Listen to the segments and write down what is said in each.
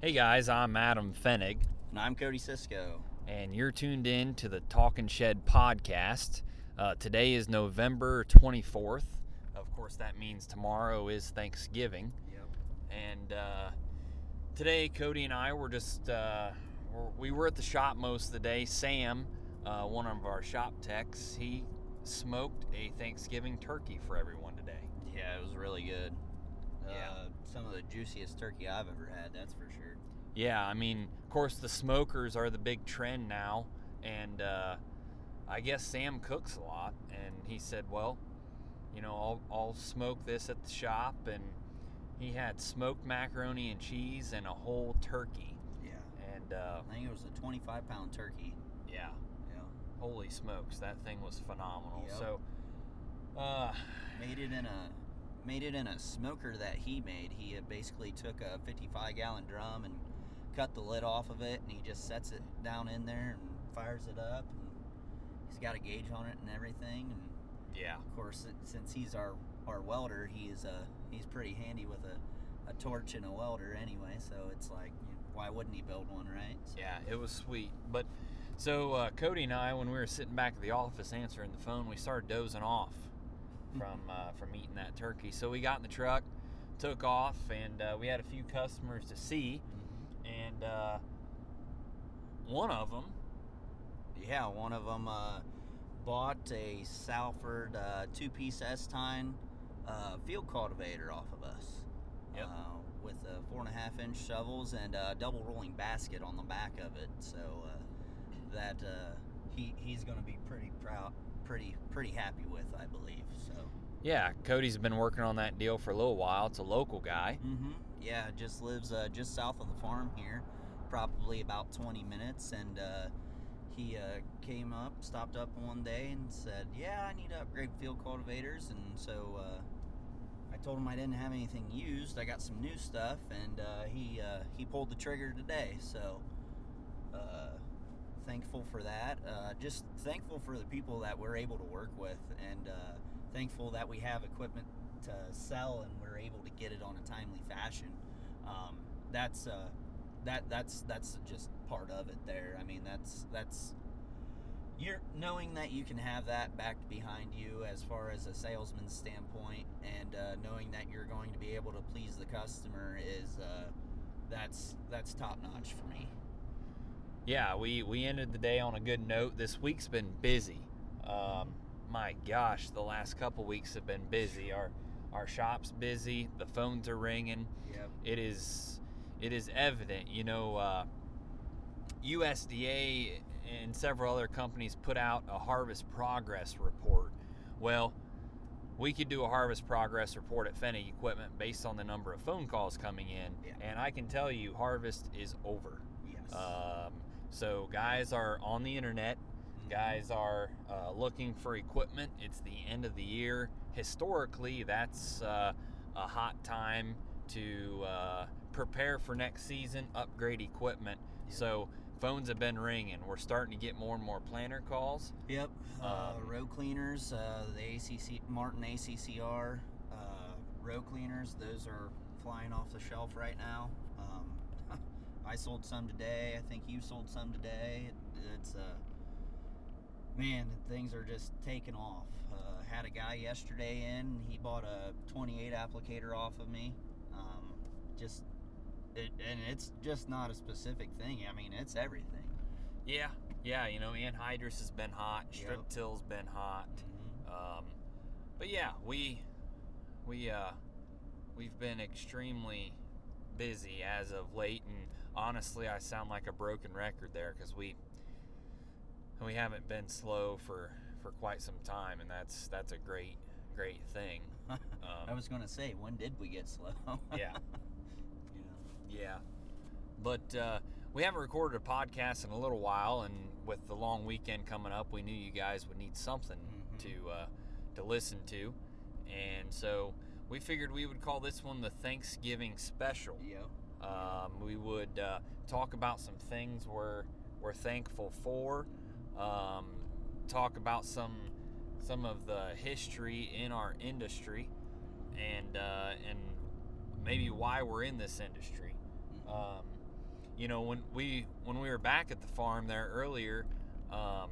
Hey guys, I'm Adam Fennig, And I'm Cody Cisco. and you're tuned in to the Talking Shed podcast. Uh, today is November 24th. Of course, that means tomorrow is Thanksgiving. Yep. And uh, today, Cody and I were just, uh, we're- were at the shop most of the day. Sam, uh, one of our shop techs, he smoked a Thanksgiving turkey for everyone today. Yeah, it was really good. Yeah. Some of the juiciest turkey I've ever had, that's for sure. Yeah, I mean, of course, the smokers are the big trend now, and uh, I guess Sam cooks a lot, and he said, "Well, you know, I'll, I'll smoke this at the shop," and he had smoked macaroni and cheese and a whole turkey, Yeah. and uh, I think it was a 25 pound turkey. yeah, Yeah. holy smokes, that thing was phenomenal. Yep. So, uh, Made it in a made it in a smoker that he made. He uh, basically took a 55 gallon drum and cut the lid off of it, and he just sets it down in there and fires it up. And he's got a gauge on it and everything. And yeah, of course, since he's our our welder, he's uh he's pretty handy with a, a torch and a welder anyway. So it's like, why wouldn't he build one, right? So, Yeah, it was sweet. But so uh, Cody and I, when we were sitting back at the office answering the phone, we started dozing off from uh, from eating that turkey. So we got in the truck, took off, and uh, we had a few customers to see, Mhm. and uh, one of them, Yeah, one of them uh, bought a Salford uh, two-piece S-Tine uh, field cultivator off of us. Yep. Uh, with uh, four and a half inch shovels and a double rolling basket on the back of it. So uh, that uh, he he's going to be pretty proud, pretty pretty happy with, I believe. So. yeah, Cody's been working on that deal for a little while. It's a local guy. Mm-hmm. Yeah, just lives uh, just south of the farm here, probably about 20 minutes. And uh, he uh, came up, stopped up one day, and said, "Yeah, I need to upgrade field cultivators." And so uh, I told him I didn't have anything used. I got some new stuff, and uh, he uh, he pulled the trigger today. So. Thankful for that. Uh, just thankful for the people that we're able to work with, and uh, thankful that we have equipment to sell and we're able to get it on a timely fashion. Um, that's uh, that that's that's just part of it. There, I mean, that's that's you're knowing that you can have that backed behind you as far as a salesman's standpoint, and uh, knowing that you're going to be able to please the customer is uh, that's that's top notch for me. Yeah, we we ended the day on a good note. This week's been busy. Um, my gosh, the last couple weeks have been busy. Our our shop's busy. The phones are ringing. Yep. it is it is evident you know uh, usda and several other companies put out a harvest progress report well we could do a harvest progress report at Fennig Equipment based on the number of phone calls coming in, Yeah. and I can tell you, harvest is over. Yes. Um, so guys are on the internet. Mhm. Guys are uh, looking for equipment. It's the end of the year. Historically, that's uh, a hot time to uh, prepare for next season, upgrade equipment. Yeah. So phones have been ringing. We're starting to get more and more planner calls. Yep. Uh, Um, row cleaners, uh, the ACC Martin ACCR uh, row cleaners, those are flying off the shelf right now. Um, I sold some today. I think you sold some today. It, it's uh, man, things are just taking off. Uh, had a guy yesterday in. He bought a 28 applicator off of me. Um, just it, and it's just not a specific thing. I mean, it's everything. Yeah, yeah. You know, anhydrous has been hot. Strip Yep. till's been hot. Mhm. Um, but yeah, we we uh, we've been extremely busy as of late, and honestly, I sound like a broken record there because we we haven't been slow for for quite some time, and that's that's a great great thing. I Um, was going to say, when did we get slow? yeah, know. yeah. But uh, we haven't recorded a podcast in a little while, and with the long weekend coming up, we knew you guys would need something Mhm. to uh, to listen to, and so we figured we would call this one the Thanksgiving special. Yep. Um, we would uh, talk about some things we're we're thankful for. Um, talk about some some of the history in our industry, and uh, and maybe why we're in this industry. Mhm. Um, you know, when we when we were back at the farm there earlier, um,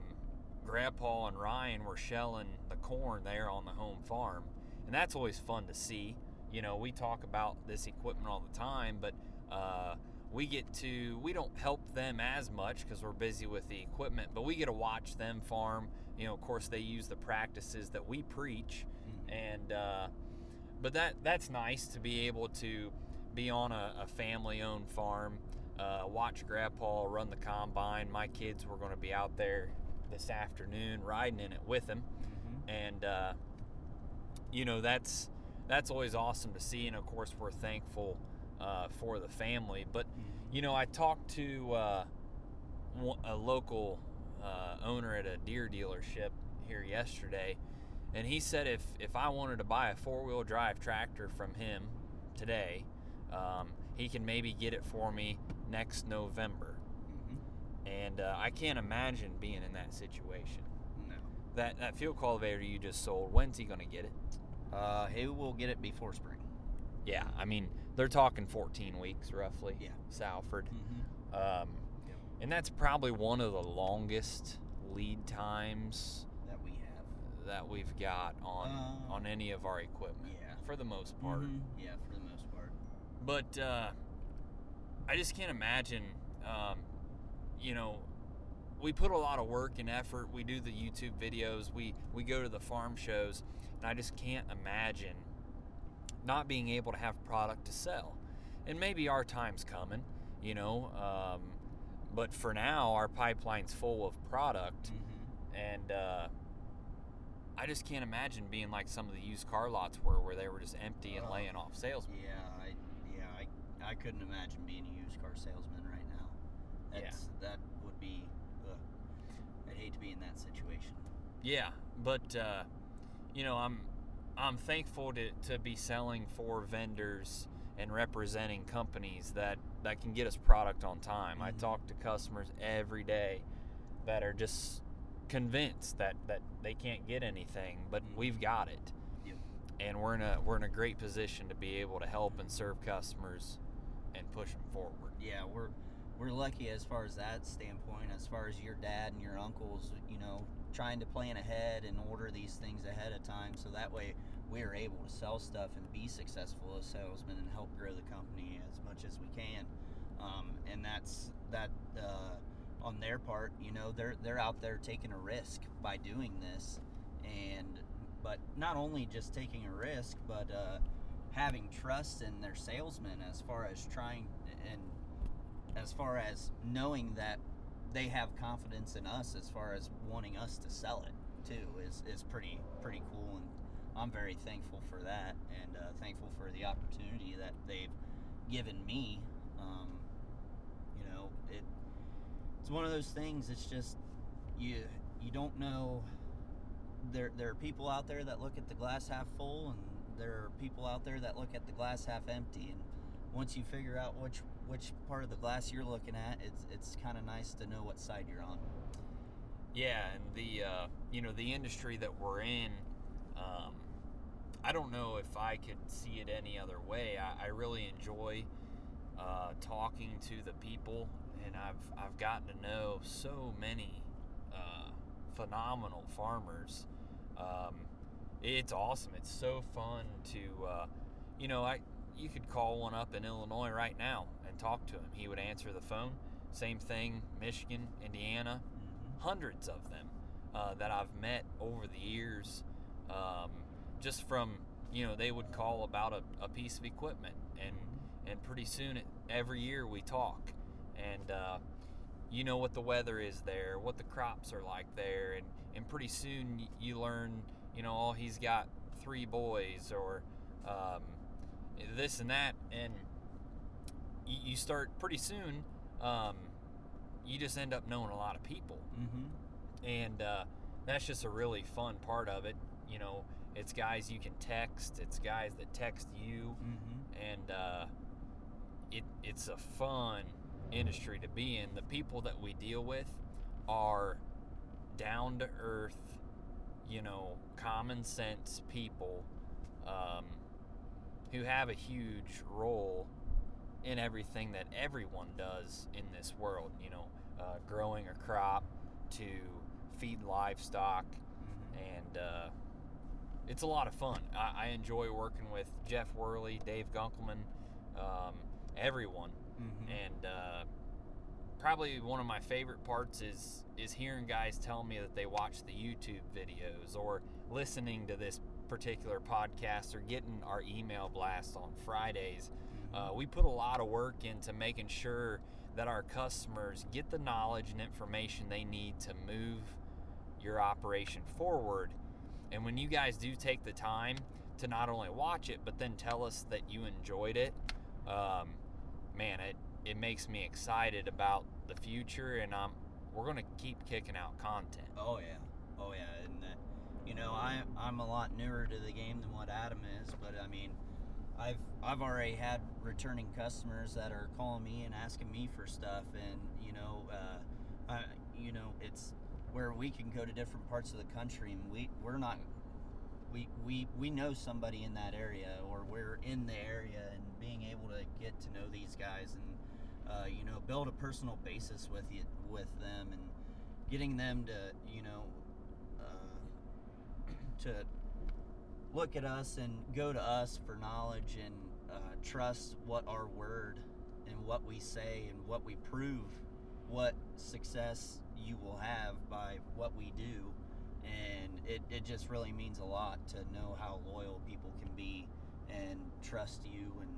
Grandpa and Ryan were shelling the corn there on the home farm, and that's always fun to see. You know, we talk about this equipment all the time, but uh, we get to we don't help them as much because we're busy with the equipment, but we get to watch them farm. You know, of course, they use the practices that we preach, Mhm. and uh, but that that's nice to be able to be on a, a family-owned farm. Uh, watch Grandpa run the combine. My kids were going to be out there this afternoon riding in it with him, Mhm. and uh, you know that's that's always awesome to see. And of course, we're thankful uh, for the family. But Mhm. you know, I talked to uh, a local uh, owner at a Deere dealership here yesterday, and he said if if I wanted to buy a four wheel drive tractor from him today, um, he can maybe get it for me next November. Mhm. And uh, I can't imagine being in that situation. No. That that field cultivator you just sold, when's he gonna get it? Uh, he will get it before spring. Yeah, I mean they're talking 14 weeks roughly. Yeah. Salford. Mm-hmm. Um, Yep. And that's probably one of the longest lead times That we have. that we've got on Uh, on any of our equipment Yeah. for the most part. Mhm. Yeah, for the most part. But uh, I just can't imagine. Um, you know, we put a lot of work and effort. We do the YouTube videos. We we go to the farm shows, and I just can't imagine not being able to have product to sell. And maybe our time's coming, you know. Um, but for now, our pipeline's full of product, Mm-hmm. and uh, I just can't imagine being like some of the used car lots were, where they were just empty and Oh. laying off salesmen. Yeah, I yeah I, I couldn't imagine being a used car salesman right now. Yeah. That's that would be. Ugh. I'd hate to be in that situation. Yeah, but uh, you know, I'm I'm thankful to, to be selling for vendors and representing companies that that can get us product on time. I Mhm. talk to customers every day that are just convinced that that they can't get anything, but Mhm. we've got it. Yep. And we're in a we're in a great position to be able to help and serve customers and push them forward. Yeah, we're we're lucky as far as that standpoint. As far as your dad and your uncles, you know, trying to plan ahead and order these things ahead of time, so that way we are able to sell stuff and be successful as salesmen and help grow the company as much as we can. Um, and that's that uh, on their part. You know, they're they're out there taking a risk by doing this, and but not only just taking a risk, but uh, having trust in their salesmen as far as trying and as far as knowing that they have confidence in us as far as wanting us to sell it too is, is pretty pretty cool and I'm very thankful for that and uh, thankful for the opportunity that they've given me. Um, you know it it's one of those things it's just you you don't know. There there are people out there that look at the glass half full and there are people out there that look at the glass half empty and once you figure out which which part of the glass you're looking at it's it's kind of nice to know what side you're on Yeah, and the uh, you know the industry that we're in, um, I don't know if I could see it any other way. I, I really enjoy uh, talking to the people, and I've I've gotten to know so many uh, phenomenal farmers. Um, it's awesome. It's so fun to, uh, you know, I you could call one up in Illinois right now and talk to him. He would answer the phone. Same thing, Michigan, Indiana, hundreds of them uh, that I've met over the years. Um, just from you know, they would call about a, a piece of equipment, and and pretty soon, it, every year we talk, and uh, you know what the weather is there, what the crops are like there, and and pretty soon you learn, you know, oh, he's got three boys or um, this and that, and you, you start pretty soon. Um, you just end up knowing a lot of people Mm-hmm. and uh, that's just a really fun part of it. You know, it's guys you can text, it's guys that text you, Mm-hmm. and uh, it it's a fun industry to be in. The people that we deal with are down to earth, you know, common sense people um, who have a huge role in everything that everyone does in this world. You know, uh, growing a crop to feed livestock, Mhm. and uh, it's a lot of fun. I, I enjoy working with Jeff Worley, Dave Gunkelman, um, everyone, Mhm. and uh, probably one of my favorite parts is is hearing guys tell me that they watch the YouTube videos or listening to this particular podcast or getting our email blast on Fridays. Uh, we put a lot of work into making sure that our customers get the knowledge and information they need to move your operation forward. And when you guys do take the time to not only watch it, but then tell us that you enjoyed it, um, man, it, it makes me excited about the future. And I'm, we're going to keep kicking out content. Oh yeah, oh yeah, and uh, you know I I'm a lot newer to the game than what Adam is, but I mean, I've I've already had returning customers that are calling me and asking me for stuff, and you know, uh, I, you know, it's where we can go to different parts of the country, and we we're not. We, we, we know somebody in that area or we're in the area and being able to get to know these guys and uh, you know build a personal basis with you with them and getting them to you know uh, to look at us and go to us for knowledge and uh, trust what our word and what we say and what we prove what success you will have by what we do and it, it just really means a lot to know how loyal people can be and trust you and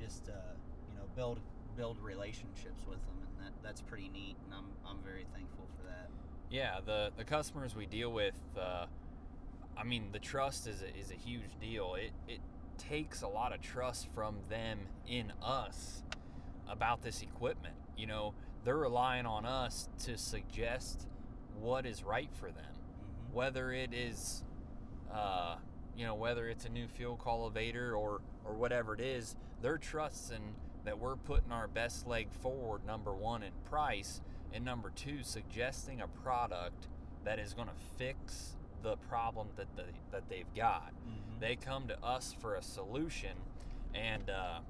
just uh, you know build build relationships with them and that that's pretty neat and I'm I'm very thankful for that. Yeah, the, the customers we deal with, uh, I mean, the trust is a, is a huge deal. It, it takes a lot of trust from them in us about this equipment. You know, they're relying on us to suggest what is right for them, Mhm. whether it is, uh, you know, whether it's a new field cultivator or or whatever it is. They're trusting that we're putting our best leg forward. Number one in price, and number two, suggesting a product that is going to fix the problem that they, that they've got. Mhm. They come to us for a solution, and uh,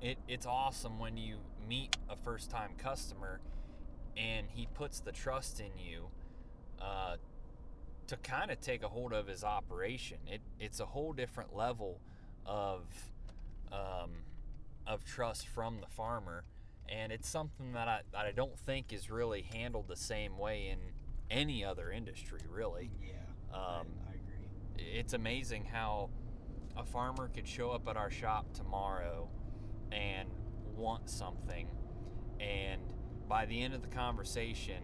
it, it's awesome when you meet a first time customer and he puts the trust in you uh, to kind of take a hold of his operation. It, it's a whole different level of um, of trust from the farmer, and it's something that I, that I don't think is really handled the same way in any other industry, really. Yeah. Um, I, I agree. it's amazing how a farmer could show up at our shop tomorrow and want something and by the end of the conversation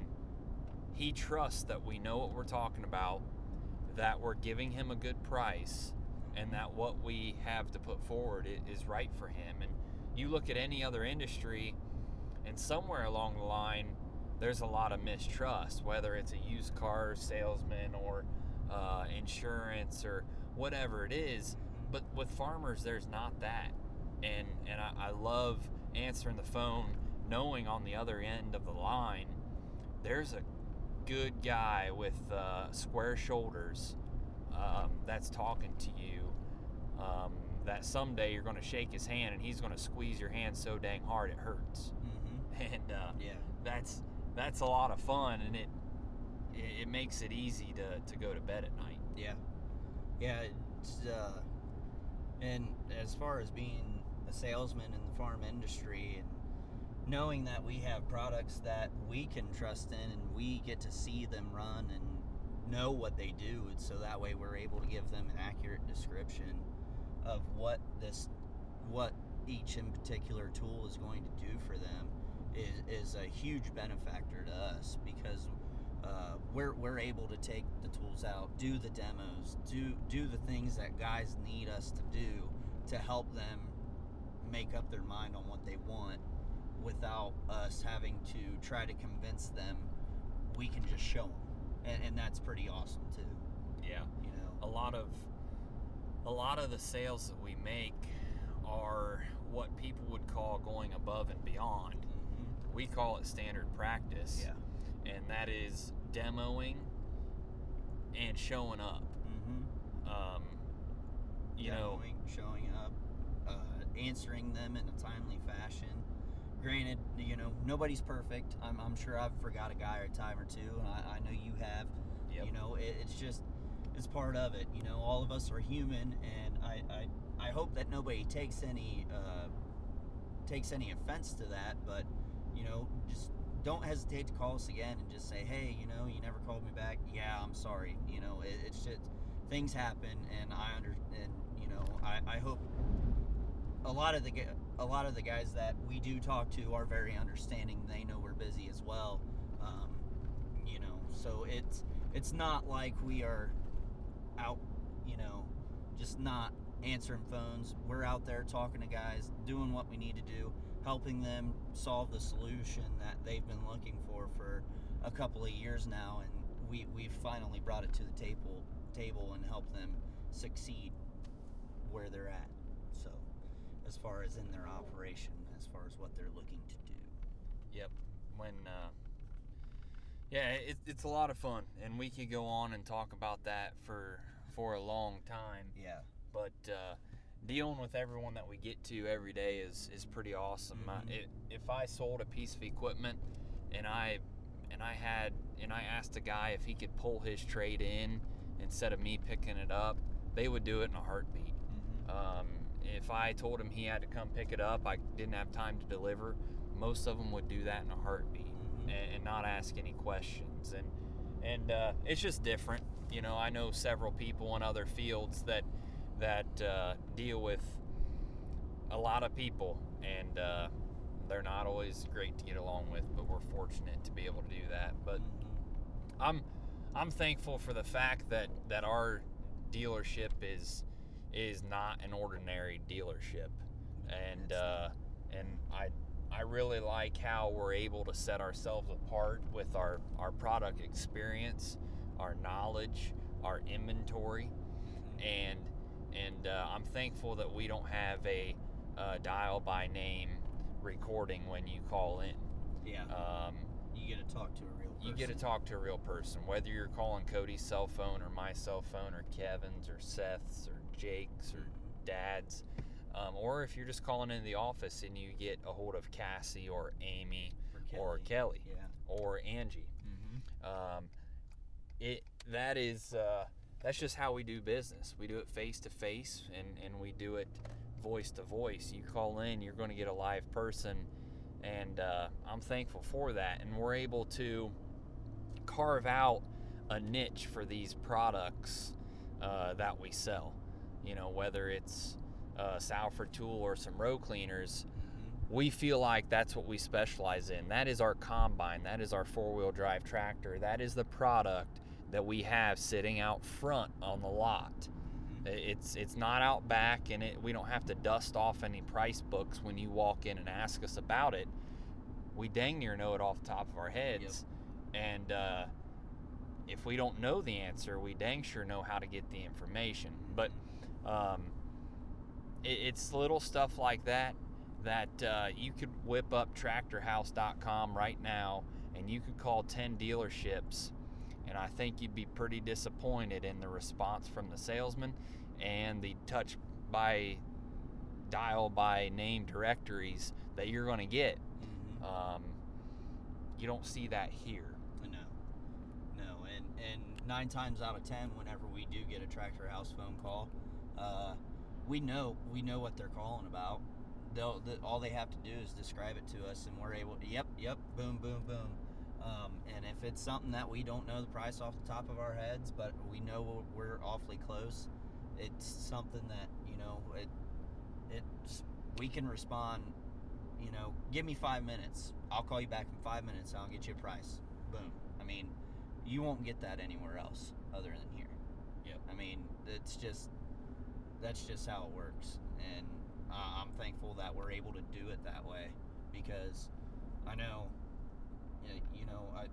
he trusts that we know what we're talking about that we're giving him a good price and that what we have to put forward is right for him and you look at any other industry and somewhere along the line there's a lot of mistrust whether it's a used car salesman or uh, insurance or whatever it is. But with farmers, there's not that, and and I, I love answering the phone, knowing on the other end of the line, there's a good guy with uh, square shoulders um, that's talking to you. Um, that someday you're going to shake his hand and he's going to squeeze your hand so dang hard it hurts. Mm-hmm. And uh, Yeah. that's that's a lot of fun, and it it, makes it easy to, to go to bed at night. Yeah. Yeah. Uh, and as far as being a salesman in the farm industry and knowing that we have products that we can trust in and we get to see them run and know what they do, so that way we're able to give them an accurate description of what this, what each in particular tool is going to do for them is, is a huge benefactor to us because uh, we're, we're able to take the tools out, do the demos, do do the things that guys need us to do to help them make up their mind on what they want without us having to try to convince them. We can just show them, and, and that's pretty awesome too. Yeah. You know. A lot of a lot of the sales that we make are what people would call going above and beyond. We call it standard practice. Yeah. And that is demoing and showing up. Mm-hmm. Um, you know, showing up, uh, answering them in a timely fashion. Granted, you know nobody's perfect. I'm, I'm sure I've forgot a guy or a time or two, and I, I know you have. Yep. You know, it, it's just it's part of it. You know, all of us are human, and I I, I hope that nobody takes any uh, takes any offense to that. But you know, just don't hesitate to call us again and just say, hey, you know, you never called me back. Yeah, I'm sorry. You know, it, it's just things happen, and I under and you know, I, I hope a lot of the a lot of the guys that we do talk to are very understanding. They know we're busy as well. Um, you know, so it's it's not like we are out, you know, just not answering phones. We're out there talking to guys, doing what we need to do, helping them solve the solution that they've been looking for for a couple of years now, and we we've finally brought it to the table table and helped them succeed where they're at. So, as far as in their operation, as far as what they're looking to do. Yep. When, uh, yeah, it, it's a lot of fun, and we could go on and talk about that for for a long time. Yeah. But uh, dealing with everyone that we get to every day is is pretty awesome. I, Mhm. it, if I sold a piece of equipment, and I and I had and I asked a guy if he could pull his trade in instead of me picking it up, they would do it in a heartbeat. Mm-hmm. Um, if I told him he had to come pick it up, I didn't have time to deliver. Most of them would do that in a heartbeat Mhm. and, and not ask any questions. And and uh, it's just different. You know, I know several people in other fields that that uh, deal with a lot of people, and uh, they're not always great to get along with. But we're fortunate to be able to do that. But Mm-hmm. I'm I'm thankful for the fact that that our dealership is is not an ordinary dealership, and uh, and I I really like how we're able to set ourselves apart with our our product experience, our knowledge, our inventory, and and uh, I'm thankful that we don't have a uh, dial by name recording when you call in. yeah. Um, you get to talk to a real person. you get to talk to a real person, whether you're calling Cody's cell phone or my cell phone or Kevin's or Seth's or Jake's or Dad's, um, or if you're just calling in the office and you get a hold of Cassie or Amy or Kelly Yeah. or Angie. Mm-hmm. Um, it that is uh, that's just how we do business. We do it face to face and and we do it voice to voice. You call in, you're going to get a live person, and uh, I'm thankful for that. And we're able to carve out a niche for these products uh, that we sell. You know, whether it's uh, Salford tool or some row cleaners, we feel like that's what we specialize in. That is our combine. That is our four wheel drive tractor. That is the product that we have sitting out front on the lot. It's it's not out back, and it, we don't have to dust off any price books when you walk in and ask us about it. We dang near know it off the top of our heads, and uh, if we don't know the answer, we dang sure know how to get the information. But um, it, it's little stuff like that that uh, you could whip up tractorhouse.com right now and you could call 10 dealerships and i think you'd be pretty disappointed in the response from the salesman and the touch by dial by name directories that you're going to get Mhm. um, you don't see that here No, no, and and nine times out of ten, whenever we do get a tractor house phone call, uh, we know we know what they're calling about. They'll the, all they have to do is describe it to us, and we're able. to, Yep, yep, boom, boom, boom. Um, and if it's something that we don't know the price off the top of our heads, but we know we're awfully close, it's something that you know it it's we can respond. You know, give me five minutes. I'll call you back in five minutes. And I'll get you a price. Boom. I mean, you won't get that anywhere else other than here. Yep. I mean, it's just that's just how it works, and uh, I'm thankful that we're able to do it that way because I know, Uh, you know, I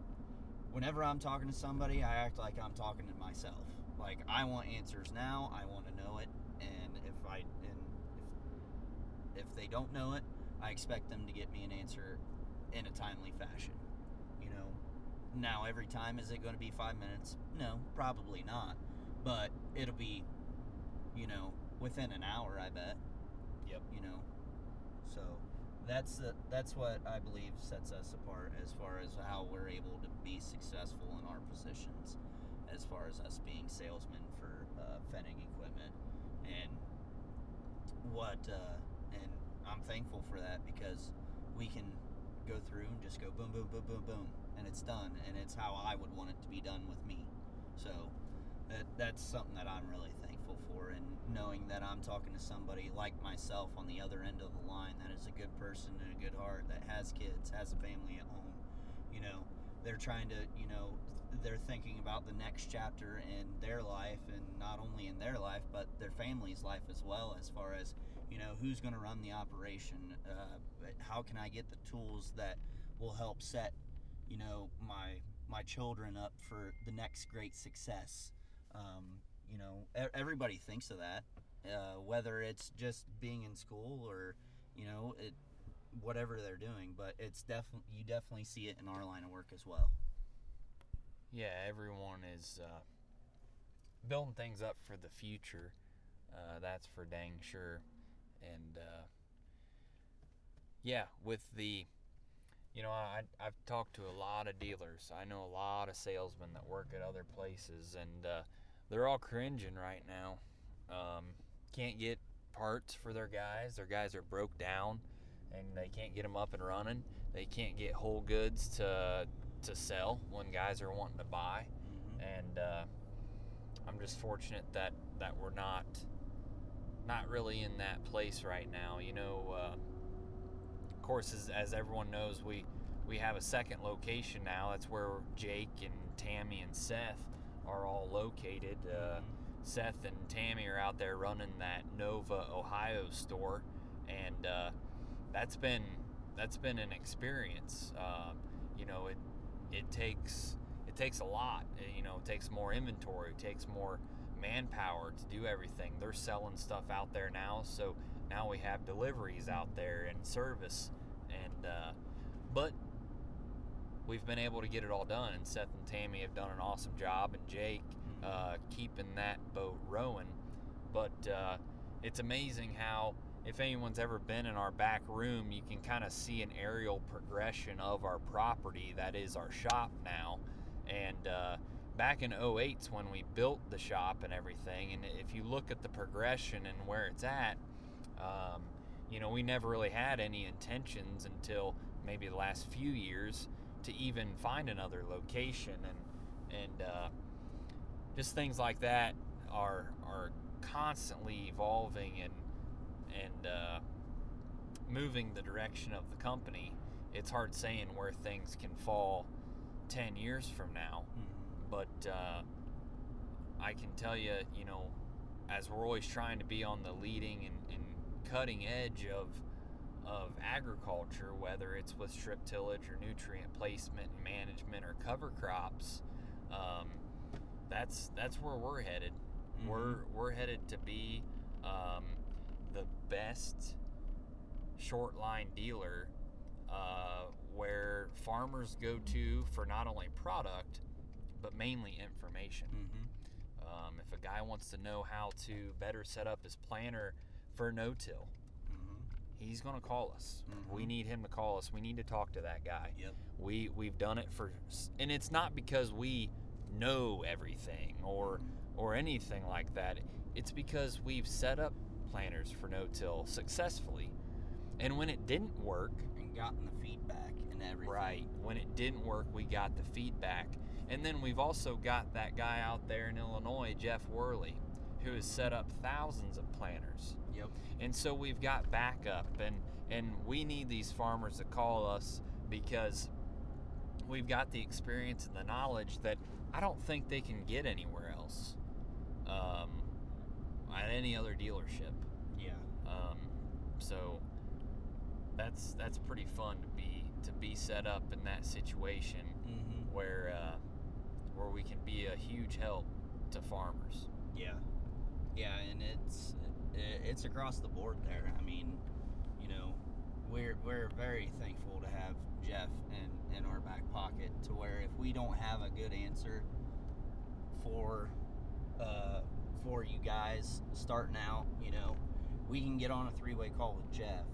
whenever I'm talking to somebody, I act like I'm talking to myself. Like I want answers now. I want to know it, and if I and if if they don't know it, I expect them to get me an answer in a timely fashion. You know, now every time is it going to be five minutes? No, probably not. But it'll be, you know, within an hour. I bet. Yep. You know, So that's the, that's what I believe sets us apart as far as how we're able to be successful in our positions, as far as us being salesmen for uh, equipment, and what uh, and I'm thankful for that because we can go through and just go boom, boom, boom, boom, boom, and it's done, and it's how I would want it to be done with me. So that that's something that I'm really thankful for, and knowing that I'm talking to somebody like myself on the other end of the line that is a good person and a good heart that has kids, has a family at home. You know, they're trying to, you know, they're thinking about the next chapter in their life, and not only in their life, but their family's life as well, as far as you know who's going to run the operation uh, how can i get the tools that will help set you know my my children up for the next great success um, you know everybody thinks of that uh, whether it's just being in school or you know it whatever they're doing but it's definitely you definitely see it in our line of work as well Yeah, everyone is uh, building things up for the future. Uh, that's for dang sure. And uh, yeah, with the, you know, I, I've talked to a lot of dealers. I know a lot of salesmen that work at other places, and uh, they're all cringing right now. Um, can't get parts for their guys. Their guys are broke down, and they can't get them up and running. They can't get whole goods to to sell when guys are wanting to buy mm-hmm. and uh, I'm just fortunate that that we're not not really in that place right now. You know, uh, of course, as, as everyone knows, we we have a second location now. That's where Jake and Tammy and Seth are all located. Uh, Seth and Tammy are out there running that Nova Ohio store, and uh, that's been that's been an experience. Uh, you know, it it takes it takes a lot. Uh, You know, it takes more inventory, it takes more manpower to do everything. They're selling stuff out there now, so now we have deliveries out there and service, and uh, but we've been able to get it all done. And Seth and Tammy have done an awesome job, and Jake uh, keeping that boat rowing. But uh, it's amazing how, if anyone's ever been in our back room, you can kind of see an aerial progression of our property that is our shop now. And uh, back in 08's when we built the shop and everything, and if you look at the progression and where it's at, um, you know, we never really had any intentions until maybe the last few years to even find another location and and uh, just things like that are are constantly evolving and and uh, moving the direction of the company. It's hard saying where things can fall ten years from now, Mhm. but uh, I can tell you, you know, as we're always trying to be on the leading and, and cutting edge of of agriculture, whether it's with strip tillage or nutrient placement and management or cover crops, um, that's that's where we're headed. Mhm. We're we're headed to be um, the best short line dealer uh, where farmers go to for not only product but mainly information. Mhm. Um, if a guy wants to know how to better set up his planter for no-till, Mhm. He's going to call us. We Mhm. need him to call us. We need to talk to that guy. Yep. We we've done it for, and it's not because we know everything or or anything like that. It's because we've set up planters for no-till successfully, and when it didn't work, And gotten the feedback and everything. Right. When it didn't work, we got the feedback. And then we've also got that guy out there in Illinois, Jeff Worley, who has set up thousands of planters. Yep. And so we've got backup and and we need these farmers to call us because we've got the experience and the knowledge that I don't think they can get anywhere else. Um, at any other dealership. Yeah. Um, so that's that's pretty fun to be to be set up in that situation Mm-hmm. where uh, where we can be a huge help to farmers. Yeah. Yeah, and it's it's across the board there. I mean, you know, we're we're very thankful to have Jeff in in our back pocket to where if we don't have a good answer for uh for you guys starting out, you know, we can get on a three-way call with Jeff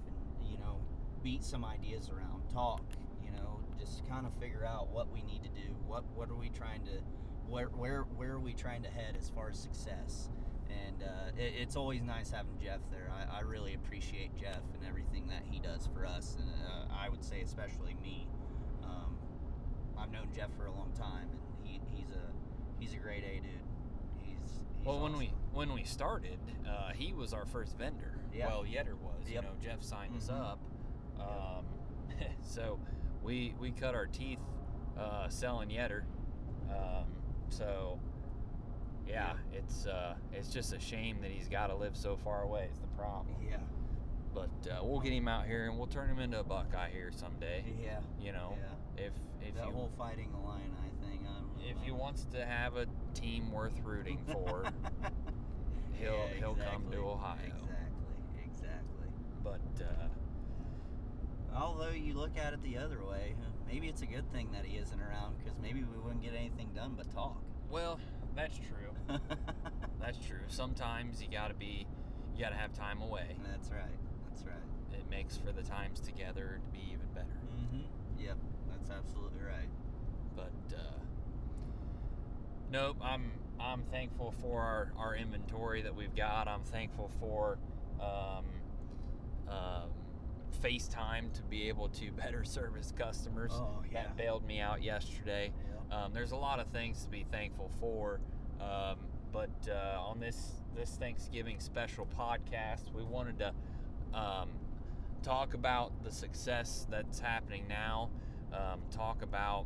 and you know, beat some ideas around, talk, you know, just kind of figure out what we need to do. What what are we trying to where where where are we trying to head as far as success? And uh, it, it's always nice having Jeff there. I, I really appreciate Jeff and everything that he does for us, and uh, I would say especially me. Um, I've known Jeff for a long time, and he, he's a he's a great A dude. He's, he's Well, when we when we started, uh, he was our first vendor. Yeah. Well, Yetter was. You know, Jeff signed us Mhm. up. Um, so we we cut our teeth uh, selling Yetter. Um, so yeah, it's uh, it's just a shame that he's got to live so far away. Is the problem. yeah But uh, we'll get him out here and we'll turn him into a Buckeye here someday. yeah You know, yeah if if that you whole fighting Illini thing. I'm, if he wants to have a team worth rooting for, he'll Yeah, he'll come to Ohio. Exactly, exactly. But uh, Although you look at it the other way, maybe it's a good thing that he isn't around because maybe we wouldn't get anything done but talk. well, that's true. That's true. Sometimes you gotta be, you gotta have time away. That's right. That's right. It makes for the times together to be even better. Mm-hmm. Yep, that's absolutely right. But uh, nope, I'm I'm thankful for our, our inventory that we've got. I'm thankful for um, um, FaceTime to be able to better service customers. Oh yeah. That bailed me out yesterday. Yep. Um, there's a lot of things to be thankful for, um, but uh, on this this Thanksgiving special podcast, we wanted to um, talk about the success that's happening now. Um, talk about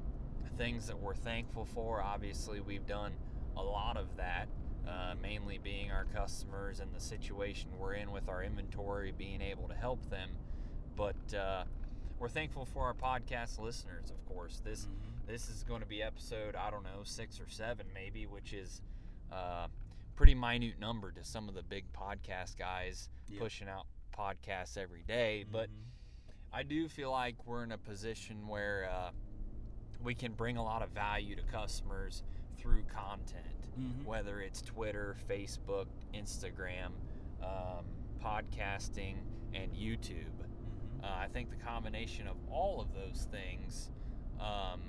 things that we're thankful for. Obviously, we've done a lot of that, uh, mainly being our customers and the situation we're in with our inventory, being able to help them. But uh, we're thankful for our podcast listeners, of course. This Mhm. this is going to be episode I don't know six or seven maybe, which is uh, pretty minute number to some of the big podcast guys Yep. pushing out podcasts every day. But Mhm. I do feel like we're in a position where uh, we can bring a lot of value to customers through content, Mhm. whether it's Twitter, Facebook, Instagram, um, podcasting, and YouTube. Uh, I think the combination of all of those things um,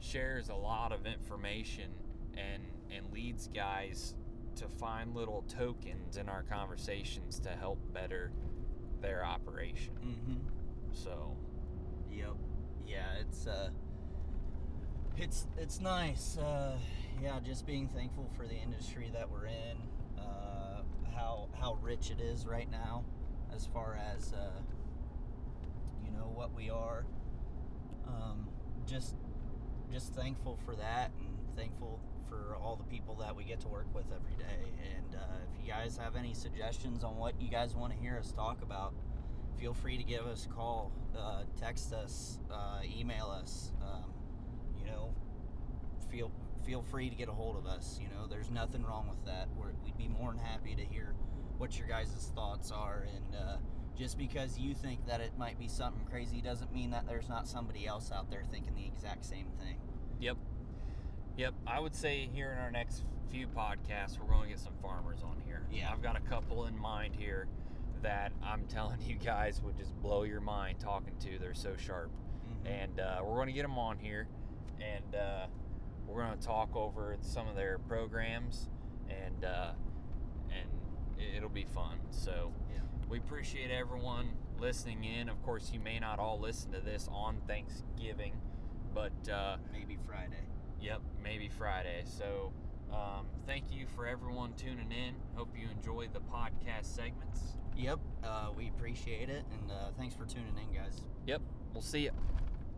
shares a lot of information and and leads guys to find little tokens in our conversations to help better their operation. Mhm. So Yep. Yeah, it's uh it's it's nice. Uh yeah, just being thankful for the industry that we're in. Uh how how rich it is right now as far as uh know what we are. Um just just thankful for that and thankful for all the people that we get to work with every day. And uh, if you guys have any suggestions on what you guys want to hear us talk about, feel free to give us a call, uh, text us, uh, email us. Um, you know, feel feel free to get a hold of us. You know, there's nothing wrong with that. We're, we'd be more than happy to hear what your guys' thoughts are. And uh, just because you think that it might be something crazy doesn't mean that there's not somebody else out there thinking the exact same thing. Yep. Yep. I would say here in our next few podcasts, we're going to get some farmers on here. Yeah. I've got a couple in mind here that I'm telling you guys would just blow your mind talking to. They're so sharp. And uh, we're going to get them on here and uh, we're going to talk over some of their programs and uh, and it- it'll be fun. So Yeah. We appreciate everyone listening in. Of course, you may not all listen to this on Thanksgiving, but uh, Maybe Friday. Yep, maybe Friday. So, um, thank you for everyone tuning in. Hope you enjoy the podcast segments. Yep. Uh, we appreciate it. And uh, thanks for tuning in, guys. Yep, we'll see you.